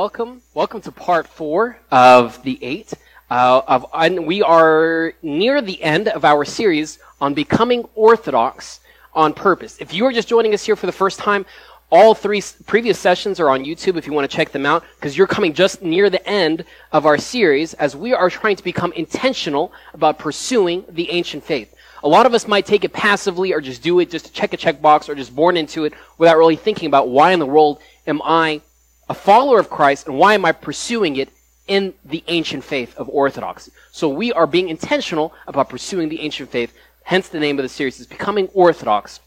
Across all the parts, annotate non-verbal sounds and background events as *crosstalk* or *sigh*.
Welcome, welcome to part four of the eight. Uh, of and we are near the end of our series on becoming orthodox on purpose. If you are just joining us here for the first time, all three previous sessions are on YouTube if you want to check them out, because you're coming just near the end of our series as we are trying to become intentional about pursuing the ancient faith. A lot of us might take it passively or just do it just to check a checkbox or just born into it without really thinking about why in the world am I a follower of Christ and why am I pursuing it in the ancient faith of orthodoxy. So we are being intentional about pursuing the ancient faith, hence the name of the series is Becoming Orthodox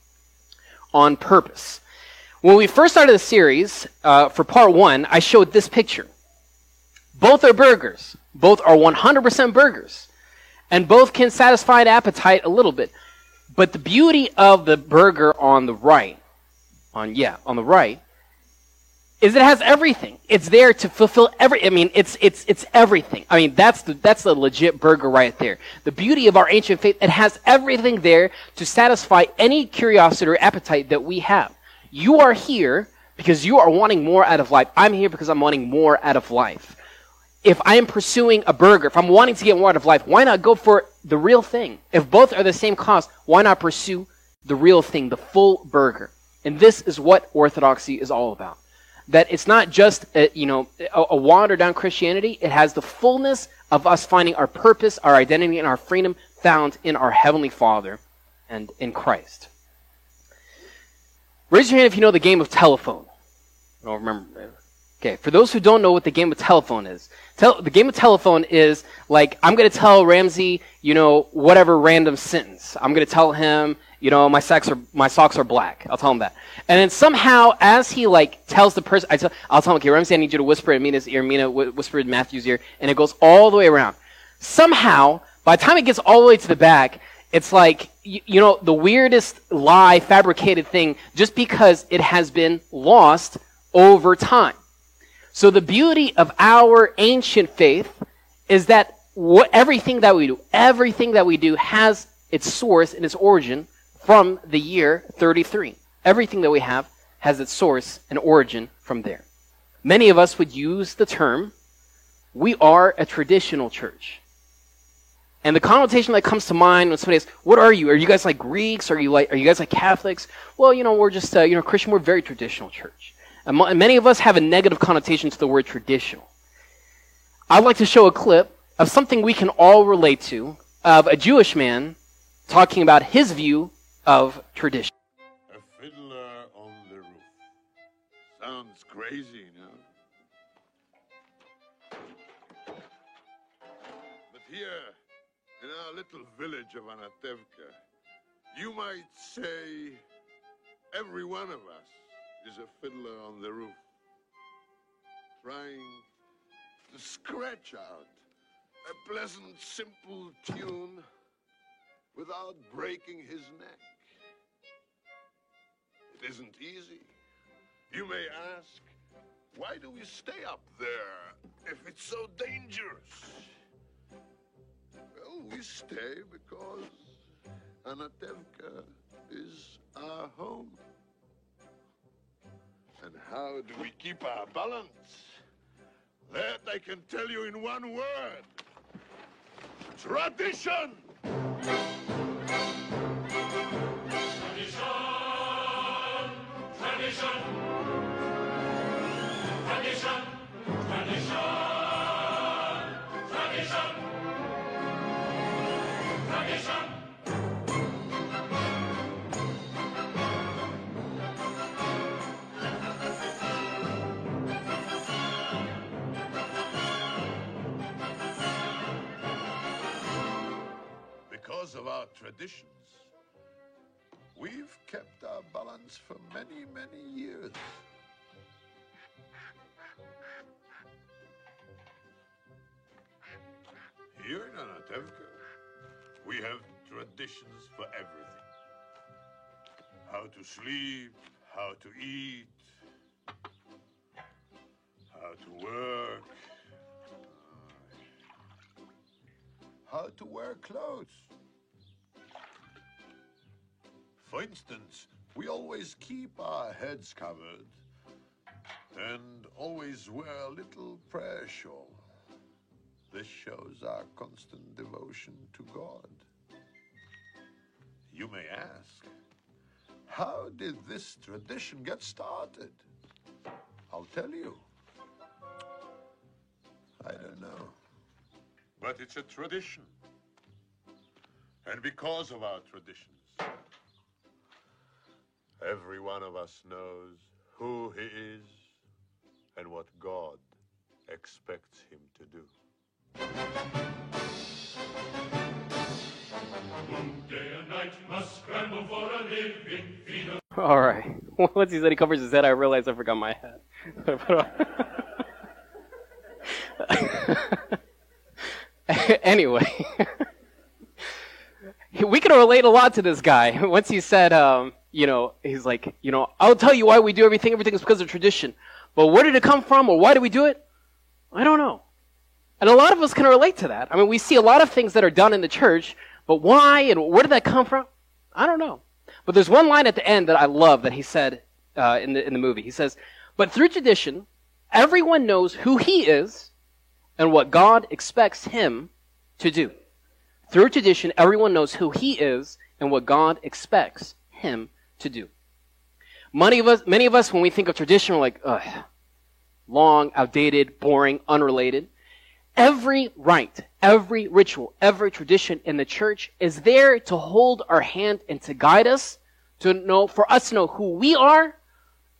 on Purpose. When we first started the series, uh, for part one, I showed this picture. Both are burgers. Both are 100% burgers. And both can satisfy an appetite a little bit. But the beauty of the burger on the right, on, yeah, on the right, is it has everything. It's there to fulfill every. I mean, it's it's it's everything. I mean, that's the that's the legit burger right there. The beauty of our ancient faith, it has everything there to satisfy any curiosity or appetite that we have. You are here because you are wanting more out of life. I'm here because I'm wanting more out of life. If I am pursuing a burger, if I'm wanting to get more out of life, why not go for the real thing? If both are the same cost, why not pursue the real thing, the full burger? And this is what orthodoxy is all about that it's not just a, you know a, a down Christianity. It has the fullness of us finding our purpose, our identity, and our freedom found in our heavenly Father and in Christ. Raise your hand if you know the game of telephone. I don't remember. Okay, for those who don't know what the game of telephone is, the game of telephone is like I'm going to tell Ramsey, you know, whatever random sentence. I'm going to tell him, you know, my socks are my socks are black. I'll tell him that, and then somehow as he like tells the person, I tell, I'll tell him, okay, Ramsey, I need you to whisper in Mina's ear. Mina wh- whisper in Matthew's ear, and it goes all the way around. Somehow, by the time it gets all the way to the back, it's like you, you know the weirdest lie, fabricated thing, just because it has been lost over time. So the beauty of our ancient faith is that what, everything that we do, everything that we do has its source and its origin from the year 33. Everything that we have has its source and origin from there. Many of us would use the term, we are a traditional church. And the connotation that comes to mind when somebody asks, "What are you? Are you guys like Greeks? Are you like? Are you guys like Catholics?" Well, you know, we're just uh, you know Christian. We're a very traditional church. And many of us have a negative connotation to the word traditional. I'd like to show a clip of something we can all relate to of a Jewish man talking about his view of tradition. A fiddler on the roof. Sounds crazy, no? But here, in our little village of Anatevka, you might say every one of us is a fiddler on the roof, trying to scratch out a pleasant, simple tune without breaking his neck. Isn't easy. You may ask, why do we stay up there if it's so dangerous? Well, we stay because Anatevka is our home. And how do we keep our balance? That I can tell you in one word. Tradition! Of our traditions, we've kept our balance for many, many years. Here in Anatevka, we have traditions for everything. How to sleep, how to eat, how to work, how to wear clothes. For instance, we always keep our heads covered and always wear a little prayer shawl. This shows our constant devotion to God. You may ask, how did this tradition get started? I'll tell you. I don't know. But it's a tradition. And because of our traditions, every one of us knows who he is and what God expects him to do. All right. *laughs* Once he said he covers his head, I realized I forgot my hat. *laughs* anyway, *laughs* we can relate a lot to this guy. Once he said, um, you know, he's like, you know, I'll tell you why we do everything. Everything is because of tradition. But where did it come from, or why do we do it? I don't know. And a lot of us can relate to that. I mean, we see a lot of things that are done in the church, but why and where did that come from? I don't know. But there's one line at the end that I love that he said uh, in, the, in the movie. He says, But through tradition, everyone knows who he is and what God expects him to do. Through tradition, everyone knows who he is and what God expects him to do. Many of us, many of us, when we think of tradition, we're like, ugh, long, outdated, boring, unrelated. Every rite, every ritual, every tradition in the church is there to hold our hand and to guide us, to know, for us to know who we are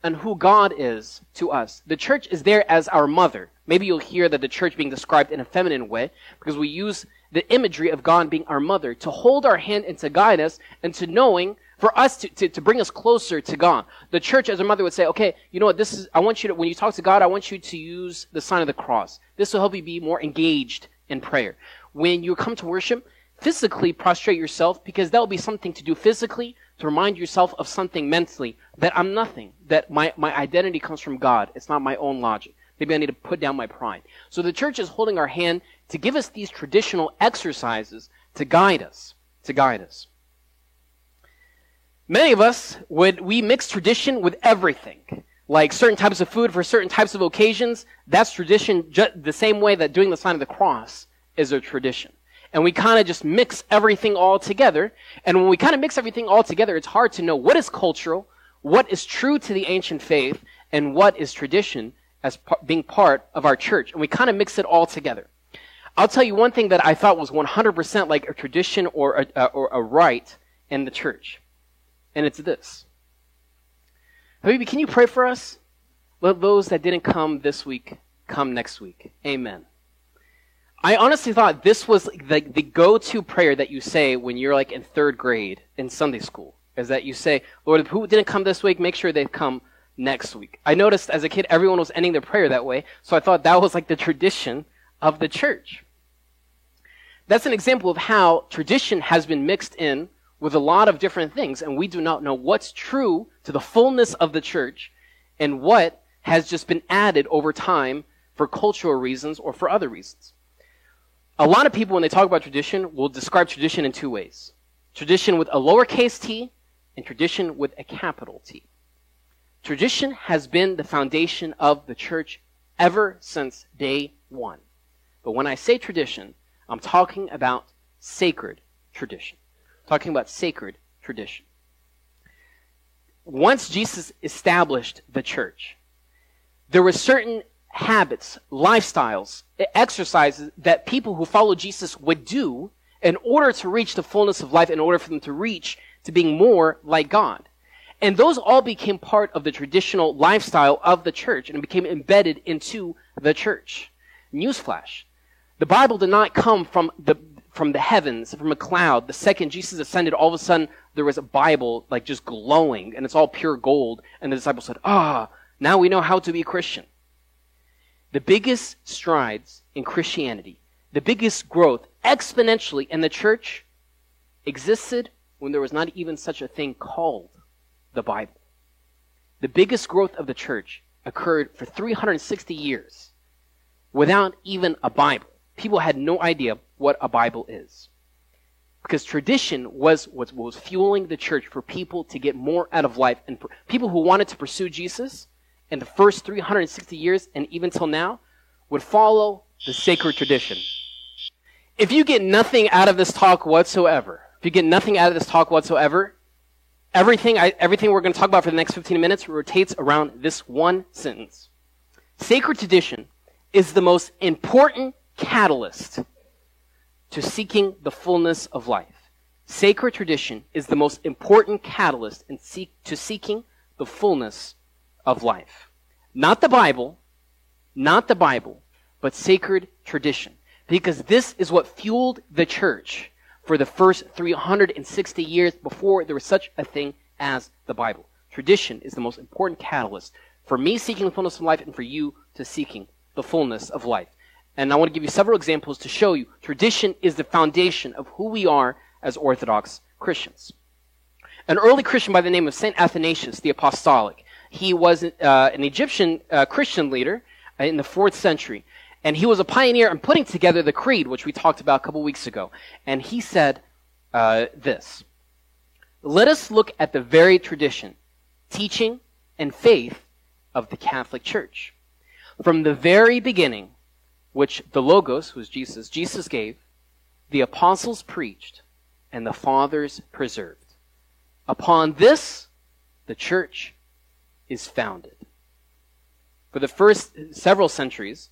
and who God is to us. The church is there as our mother. Maybe you'll hear that the church being described in a feminine way because we use the imagery of God being our mother to hold our hand and to guide us and to knowing for us to, to, to bring us closer to God. The church as a mother would say, okay, you know what, this is, I want you to, when you talk to God, I want you to use the sign of the cross. This will help you be more engaged in prayer. When you come to worship, physically prostrate yourself because that will be something to do physically to remind yourself of something mentally that I'm nothing, that my, my identity comes from God. It's not my own logic. Maybe I need to put down my pride. So the church is holding our hand to give us these traditional exercises to guide us, to guide us. Many of us would, we mix tradition with everything. Like certain types of food for certain types of occasions, that's tradition ju- the same way that doing the sign of the cross is a tradition. And we kind of just mix everything all together. And when we kind of mix everything all together, it's hard to know what is cultural, what is true to the ancient faith, and what is tradition as par- being part of our church. And we kind of mix it all together. I'll tell you one thing that I thought was 100% like a tradition or a, uh, or a rite in the church. And it's this. Habibi, can you pray for us? Let those that didn't come this week come next week. Amen. I honestly thought this was the, the go-to prayer that you say when you're like in third grade in Sunday school. Is that you say, Lord, who didn't come this week, make sure they come next week. I noticed as a kid, everyone was ending their prayer that way, so I thought that was like the tradition of the church. That's an example of how tradition has been mixed in with a lot of different things, and we do not know what's true to the fullness of the church and what has just been added over time for cultural reasons or for other reasons. A lot of people, when they talk about tradition, will describe tradition in two ways tradition with a lowercase t and tradition with a capital T. Tradition has been the foundation of the church ever since day one. But when I say tradition, I'm talking about sacred tradition. Talking about sacred tradition. Once Jesus established the church, there were certain habits, lifestyles, exercises that people who follow Jesus would do in order to reach the fullness of life, in order for them to reach to being more like God. And those all became part of the traditional lifestyle of the church and became embedded into the church. Newsflash. The Bible did not come from the, from the heavens, from a cloud. The second Jesus ascended, all of a sudden there was a Bible like just glowing and it's all pure gold. And the disciples said, ah, now we know how to be a Christian. The biggest strides in Christianity, the biggest growth exponentially in the church existed when there was not even such a thing called the Bible. The biggest growth of the church occurred for 360 years without even a Bible. People had no idea what a Bible is. Because tradition was what was fueling the church for people to get more out of life and people who wanted to pursue Jesus in the first 360 years and even till now would follow the sacred tradition. If you get nothing out of this talk whatsoever, if you get nothing out of this talk whatsoever, everything, I, everything we're going to talk about for the next 15 minutes rotates around this one sentence. Sacred tradition is the most important catalyst to seeking the fullness of life. Sacred tradition is the most important catalyst in seek, to seeking the fullness of life. Not the Bible, not the Bible, but sacred tradition. Because this is what fueled the church for the first 360 years before there was such a thing as the Bible. Tradition is the most important catalyst for me seeking the fullness of life and for you to seeking the fullness of life. And I want to give you several examples to show you tradition is the foundation of who we are as Orthodox Christians. An early Christian by the name of St. Athanasius the Apostolic, he was uh, an Egyptian uh, Christian leader in the fourth century. And he was a pioneer in putting together the creed, which we talked about a couple weeks ago. And he said uh, this Let us look at the very tradition, teaching, and faith of the Catholic Church. From the very beginning, which the Logos, was Jesus, Jesus gave, the apostles preached, and the fathers preserved. Upon this, the church is founded. For the first several centuries,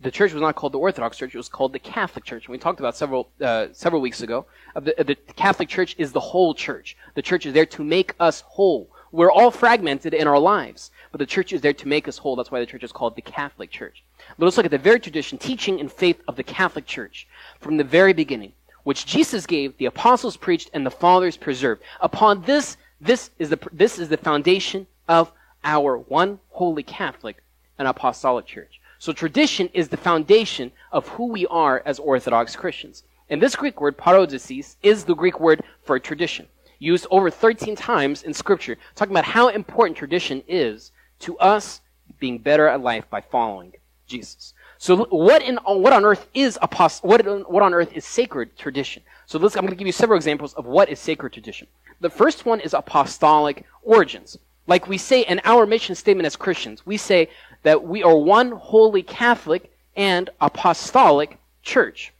the church was not called the Orthodox Church; it was called the Catholic Church. And we talked about several uh, several weeks ago. The, the Catholic Church is the whole church. The church is there to make us whole. We're all fragmented in our lives, but the church is there to make us whole. That's why the church is called the Catholic Church. Let us look at the very tradition, teaching, and faith of the Catholic Church from the very beginning, which Jesus gave, the apostles preached, and the fathers preserved. Upon this, this is the this is the foundation of our one holy Catholic and apostolic church. So tradition is the foundation of who we are as Orthodox Christians. And this Greek word, paradosis, is the Greek word for tradition, used over 13 times in Scripture, talking about how important tradition is to us being better at life by following Jesus. So what in what on earth is apost- what, what on earth is sacred tradition? So let's, I'm going to give you several examples of what is sacred tradition. The first one is apostolic origins. Like we say in our mission statement as Christians, we say that we are one holy Catholic and apostolic church.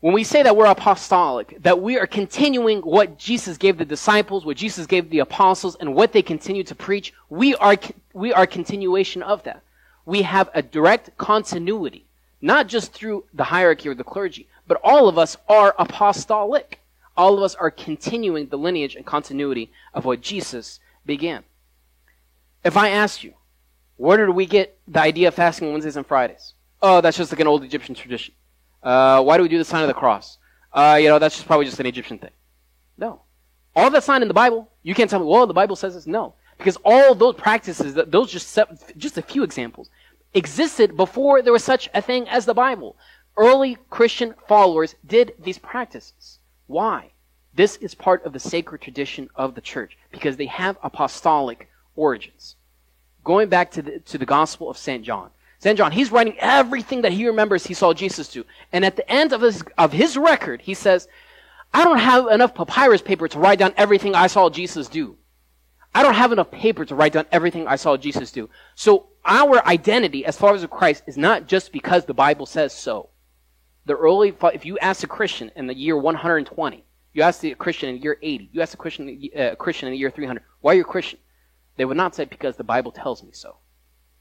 When we say that we're apostolic, that we are continuing what Jesus gave the disciples, what Jesus gave the apostles, and what they continue to preach, we are, we are continuation of that. We have a direct continuity, not just through the hierarchy or the clergy, but all of us are apostolic. All of us are continuing the lineage and continuity of what Jesus began. If I ask you, where did we get the idea of fasting on Wednesdays and Fridays? Oh, that's just like an old Egyptian tradition. Uh, why do we do the sign of the cross? Uh, you know, that's just probably just an Egyptian thing. No. All that sign in the Bible, you can't tell me, well, the Bible says this. No. Because all those practices, those just, just a few examples, existed before there was such a thing as the Bible. Early Christian followers did these practices. Why? This is part of the sacred tradition of the church because they have apostolic origins going back to the, to the Gospel of St. John. St. John, he's writing everything that he remembers he saw Jesus do. And at the end of his, of his record, he says, I don't have enough papyrus paper to write down everything I saw Jesus do. I don't have enough paper to write down everything I saw Jesus do. So our identity as followers of Christ is not just because the Bible says so. The early, if you ask a Christian in the year 120, you ask the Christian in the year 80, you ask a Christian, uh, Christian in the year 300, why are you a Christian? They would not say, because the Bible tells me so.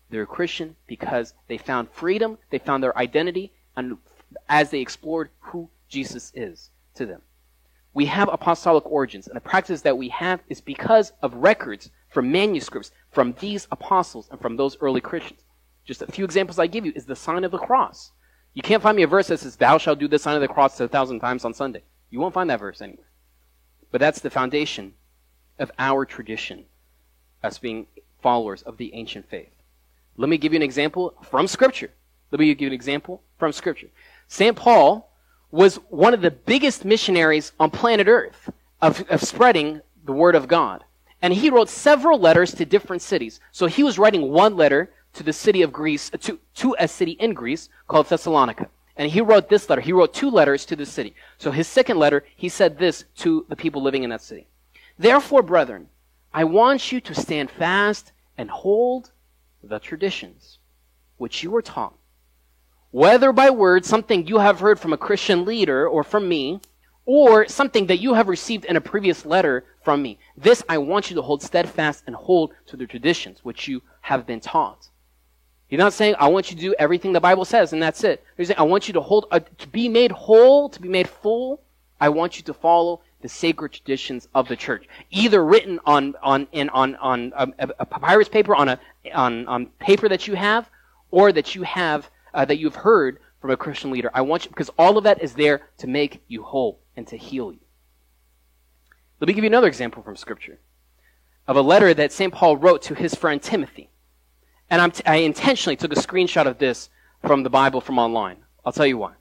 They're a Christian because they found freedom, they found their identity, and as they explored who Jesus is to them. We have apostolic origins, and the practice that we have is because of records from manuscripts from these apostles and from those early Christians. Just a few examples I give you is the sign of the cross. You can't find me a verse that says, Thou shalt do the sign of the cross a thousand times on Sunday. You won't find that verse anywhere. But that's the foundation of our tradition as being followers of the ancient faith. Let me give you an example from Scripture. Let me give you an example from Scripture. St. Paul was one of the biggest missionaries on planet Earth of, of spreading the Word of God. And he wrote several letters to different cities. So he was writing one letter to the city of Greece, to, to a city in Greece called Thessalonica. And he wrote this letter. He wrote two letters to the city. So his second letter, he said this to the people living in that city. Therefore, brethren, I want you to stand fast and hold the traditions which you were taught, whether by word, something you have heard from a Christian leader or from me, or something that you have received in a previous letter from me. This I want you to hold steadfast and hold to the traditions which you have been taught. He's not saying, I want you to do everything the Bible says and that's it. He's saying, I want you to hold, uh, to be made whole, to be made full. I want you to follow the sacred traditions of the church, either written on, on, in, on, on a, a papyrus paper, on a, on, on paper that you have, or that you have, uh, that you've heard from a Christian leader. I want you, because all of that is there to make you whole and to heal you. Let me give you another example from scripture of a letter that St. Paul wrote to his friend Timothy. And t- i intentionally took a screenshot of this from the Bible from online. I'll tell you why.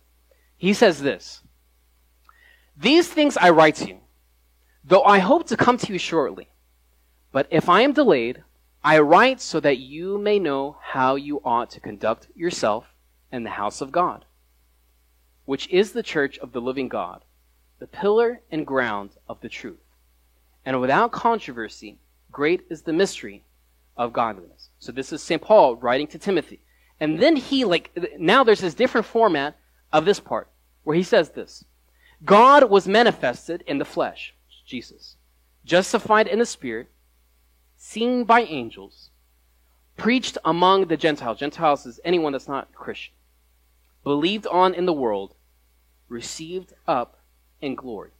He says this These things I write to you, though I hope to come to you shortly. But if I am delayed, I write so that you may know how you ought to conduct yourself in the house of God, which is the church of the living God, the pillar and ground of the truth. And without controversy, great is the mystery of godliness. So this is St. Paul writing to Timothy. And then he, like, now there's this different format of this part where he says this God was manifested in the flesh, Jesus, justified in the spirit, seen by angels, preached among the Gentiles. Gentiles is anyone that's not Christian. Believed on in the world, received up in glory.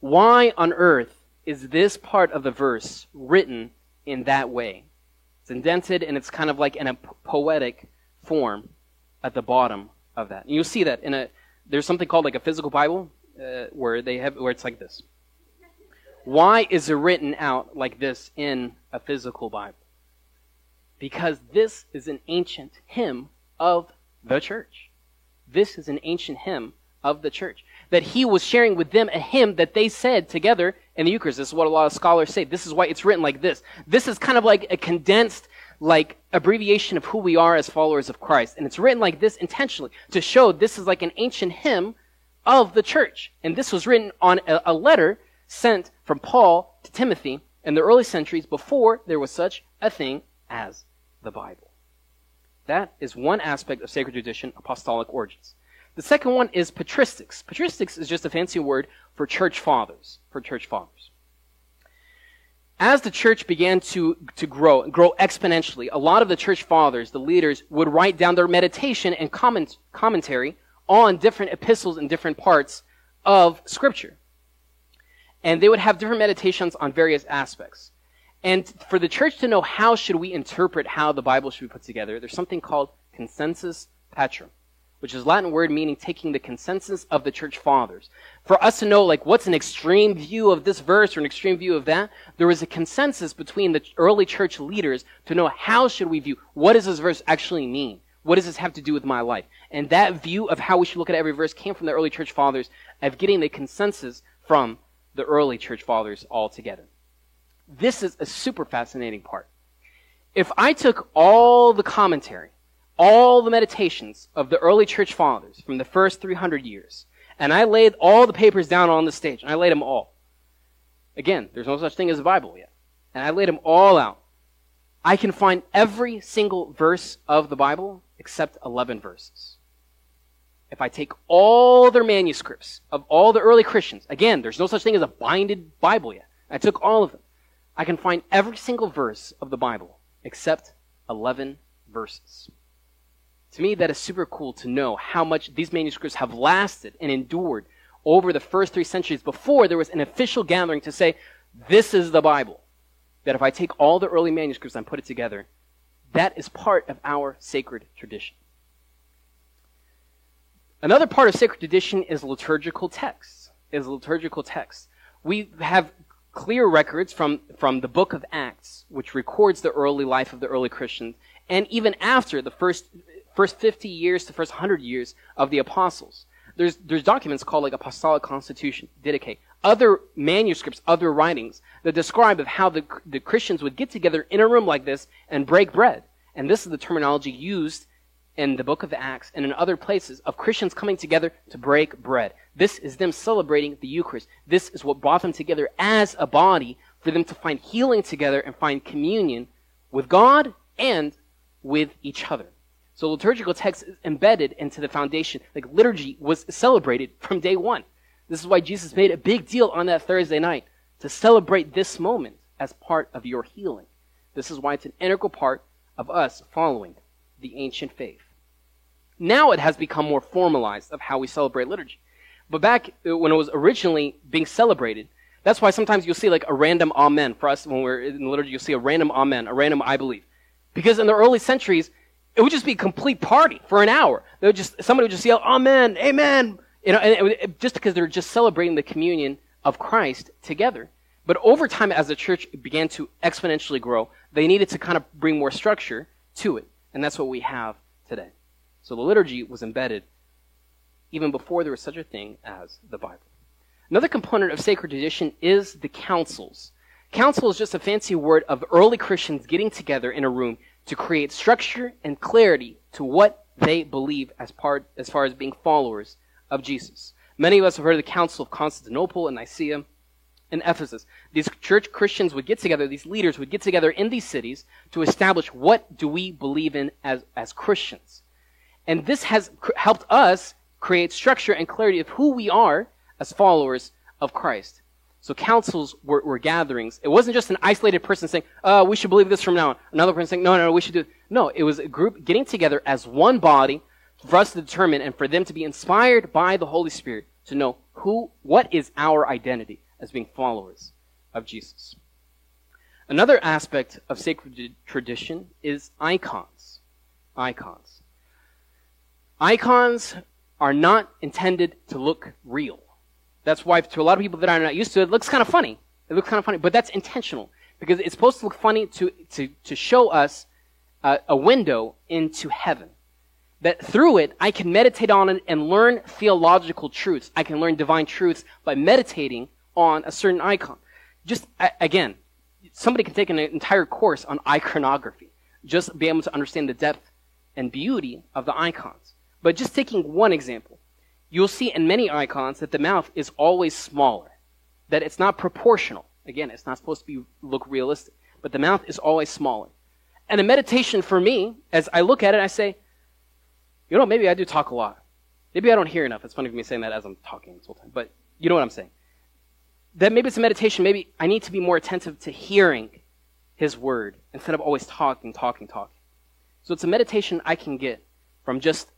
Why on earth is this part of the verse written in that way? It's indented and it's kind of like in a poetic form at the bottom of that. And you'll see that in a there's something called like a physical Bible uh, where they have where it's like this. Why is it written out like this in a physical Bible? Because this is an ancient hymn of the church. This is an ancient hymn of the church. That he was sharing with them a hymn that they said together in the Eucharist. This is what a lot of scholars say. This is why it's written like this. This is kind of like a condensed, like, abbreviation of who we are as followers of Christ. And it's written like this intentionally to show this is like an ancient hymn of the church. And this was written on a, a letter sent from Paul to Timothy in the early centuries before there was such a thing as the Bible. That is one aspect of sacred tradition, apostolic origins. The second one is patristics. Patristics is just a fancy word for church fathers, for church fathers. As the church began to, to grow, grow exponentially, a lot of the church fathers, the leaders, would write down their meditation and comment, commentary on different epistles and different parts of scripture. And they would have different meditations on various aspects. And for the church to know how should we interpret how the Bible should be put together, there's something called consensus patrum which is Latin word meaning taking the consensus of the church fathers. For us to know, like, what's an extreme view of this verse or an extreme view of that, there was a consensus between the early church leaders to know how should we view, what does this verse actually mean? What does this have to do with my life? And that view of how we should look at every verse came from the early church fathers of getting the consensus from the early church fathers altogether. This is a super fascinating part. If I took all the commentary all the meditations of the early church fathers from the first 300 years, and I laid all the papers down on the stage, and I laid them all. Again, there's no such thing as a Bible yet. And I laid them all out. I can find every single verse of the Bible except 11 verses. If I take all their manuscripts of all the early Christians, again, there's no such thing as a binded Bible yet. I took all of them. I can find every single verse of the Bible except 11 verses. To me, that is super cool to know how much these manuscripts have lasted and endured over the first three centuries before there was an official gathering to say, this is the Bible. That if I take all the early manuscripts and put it together, that is part of our sacred tradition. Another part of sacred tradition is liturgical texts. Is liturgical texts. We have clear records from, from the book of Acts, which records the early life of the early Christians, and even after the first first 50 years to first 100 years of the apostles. There's, there's documents called like apostolic constitution, Didache, other manuscripts, other writings that describe of how the, the Christians would get together in a room like this and break bread. And this is the terminology used in the book of Acts and in other places of Christians coming together to break bread. This is them celebrating the Eucharist. This is what brought them together as a body for them to find healing together and find communion with God and with each other. So liturgical text is embedded into the foundation. Like liturgy was celebrated from day one. This is why Jesus made a big deal on that Thursday night to celebrate this moment as part of your healing. This is why it's an integral part of us following the ancient faith. Now it has become more formalized of how we celebrate liturgy. But back uh, when it was originally being celebrated, that's why sometimes you'll see like a random amen. For us, when we're in the liturgy, you'll see a random amen, a random I believe. Because in the early centuries, it would just be a complete party for an hour. They would just, somebody would just yell, Amen, Amen. You know, and it, it, just because they're just celebrating the communion of Christ together. But over time, as the church began to exponentially grow, they needed to kind of bring more structure to it. And that's what we have today. So the liturgy was embedded even before there was such a thing as the Bible. Another component of sacred tradition is the councils. Council is just a fancy word of early Christians getting together in a room to create structure and clarity to what they believe as part as far as being followers of Jesus. Many of us have heard of the Council of Constantinople and Nicaea and Ephesus. These church Christians would get together, these leaders would get together in these cities to establish what do we believe in as, as Christians. And this has cr- helped us create structure and clarity of who we are as followers of Christ. So councils were, were, gatherings. It wasn't just an isolated person saying, uh, we should believe this from now on. Another person saying, no, no, no, we should do it. No, it was a group getting together as one body for us to determine and for them to be inspired by the Holy Spirit to know who, what is our identity as being followers of Jesus. Another aspect of sacred tradition is icons. Icons. Icons are not intended to look real. That's why to a lot of people that are not used to it, it looks kind of funny. It looks kind of funny, but that's intentional because it's supposed to look funny to, to, to show us uh, a window into heaven. That through it, I can meditate on it and learn theological truths. I can learn divine truths by meditating on a certain icon. Just, again, somebody can take an entire course on iconography. Just be able to understand the depth and beauty of the icons. But just taking one example, you'll see in many icons that the mouth is always smaller, that it's not proportional. Again, it's not supposed to be look realistic, but the mouth is always smaller. And a meditation for me, as I look at it, I say, you know, maybe I do talk a lot. Maybe I don't hear enough. It's funny for me saying that as I'm talking this whole time, but you know what I'm saying. That maybe it's a meditation. Maybe I need to be more attentive to hearing His Word instead of always talking, talking, talking. So it's a meditation I can get from just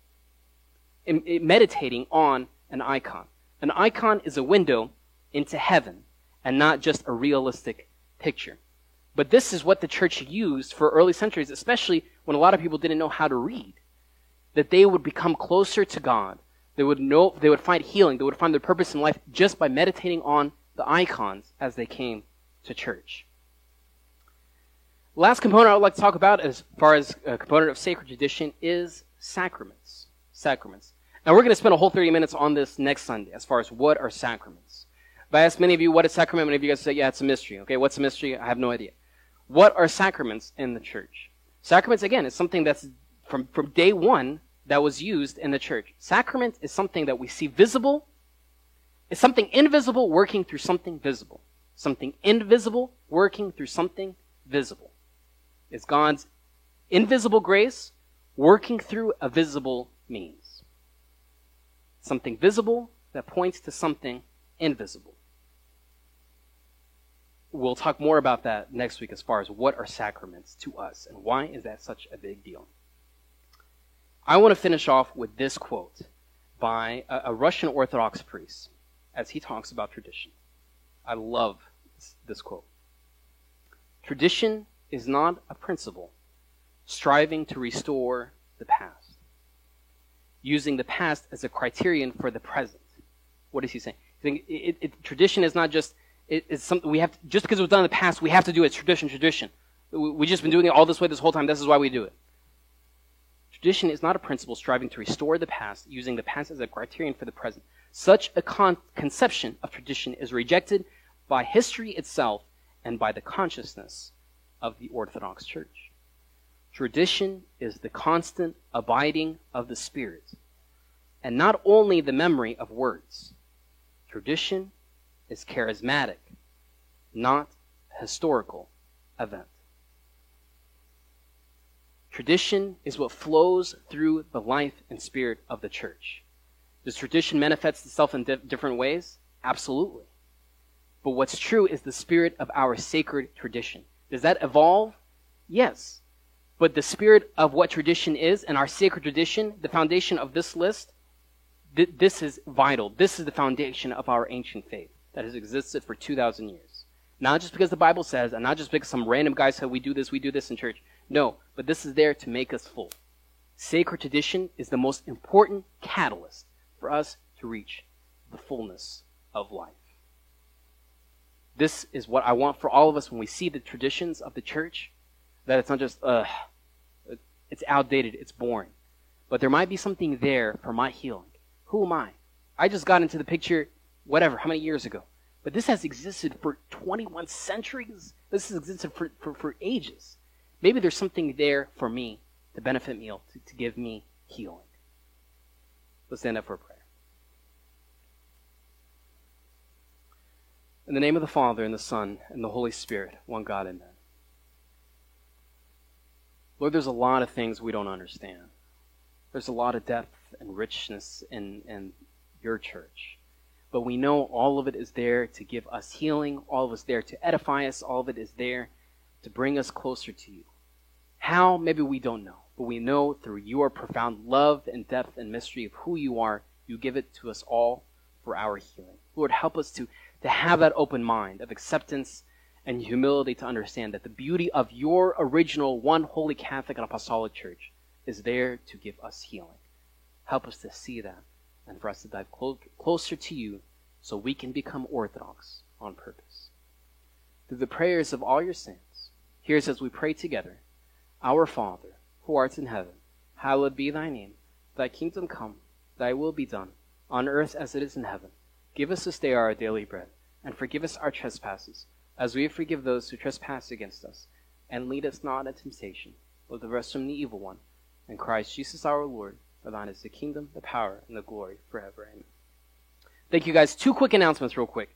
meditating on an icon. An icon is a window into heaven and not just a realistic picture. But this is what the church used for early centuries, especially when a lot of people didn't know how to read. That they would become closer to God. They would know, they would find healing. They would find their purpose in life just by meditating on the icons as they came to church. Last component I would like to talk about as far as a component of sacred tradition is sacraments. Sacraments. Now we're going to spend a whole 30 minutes on this next Sunday as far as what are sacraments. If I ask many of you what is sacrament, many of you guys say, yeah, it's a mystery. Okay, what's a mystery? I have no idea. What are sacraments in the church? Sacraments, again, is something that's from, from day one that was used in the church. Sacrament is something that we see visible. It's something invisible working through something visible. Something invisible working through something visible. It's God's invisible grace working through a visible means something visible that points to something invisible. We'll talk more about that next week as far as what are sacraments to us and why is that such a big deal. I want to finish off with this quote by a, a Russian Orthodox priest as he talks about tradition. I love this, this quote. Tradition is not a principle striving to restore the past using the past as a criterion for the present. What is he saying? Saying it, it, tradition is not just it, it's something we have to, just because it was done in the past. We have to do it. Tradition, tradition. We, we've just been doing it all this way this whole time. This is why we do it. Tradition is not a principle striving to restore the past, using the past as a criterion for the present. Such a con- conception of tradition is rejected by history itself and by the consciousness of the Orthodox Church. Tradition is the constant abiding of the Spirit, and not only the memory of words. Tradition is charismatic, not historical event. Tradition is what flows through the life and spirit of the church. Does tradition manifest itself in di- different ways? Absolutely. But what's true is the spirit of our sacred tradition. Does that evolve? Yes. But the spirit of what tradition is and our sacred tradition, the foundation of this list, th- this is vital. This is the foundation of our ancient faith that has existed for 2,000 years. Not just because the Bible says, and not just because some random guy said we do this, we do this in church. No, but this is there to make us full. Sacred tradition is the most important catalyst for us to reach the fullness of life. This is what I want for all of us when we see the traditions of the church, that it's not just, uh, it's outdated, it's boring. But there might be something there for my healing. Who am I? I just got into the picture, whatever, how many years ago? But this has existed for 21 centuries. This has existed for, for, for ages. Maybe there's something there for me to benefit me, to, to give me healing. Let's stand up for a prayer. In the name of the Father, and the Son, and the Holy Spirit, one God, amen. Lord, there's a lot of things we don't understand. There's a lot of depth and richness in, in your church. But we know all of it is there to give us healing, all of it is there to edify us, all of it is there to bring us closer to you. How? Maybe we don't know. But we know through your profound love and depth and mystery of who you are, you give it to us all for our healing. Lord, help us to to have that open mind of acceptance and humility to understand that the beauty of your original one holy Catholic and Apostolic Church is there to give us healing. Help us to see that and for us to dive clo- closer to you so we can become orthodox on purpose. Through the prayers of all your saints, here's as we pray together Our Father, who art in heaven, hallowed be thy name. Thy kingdom come, thy will be done, on earth as it is in heaven. Give us this day our daily bread, and forgive us our trespasses, as we forgive those who trespass against us. And lead us not into temptation, but deliver us from the evil one. And Christ Jesus our Lord, for thine is the kingdom, the power, and the glory forever. Amen. Thank you guys. Two quick announcements, real quick.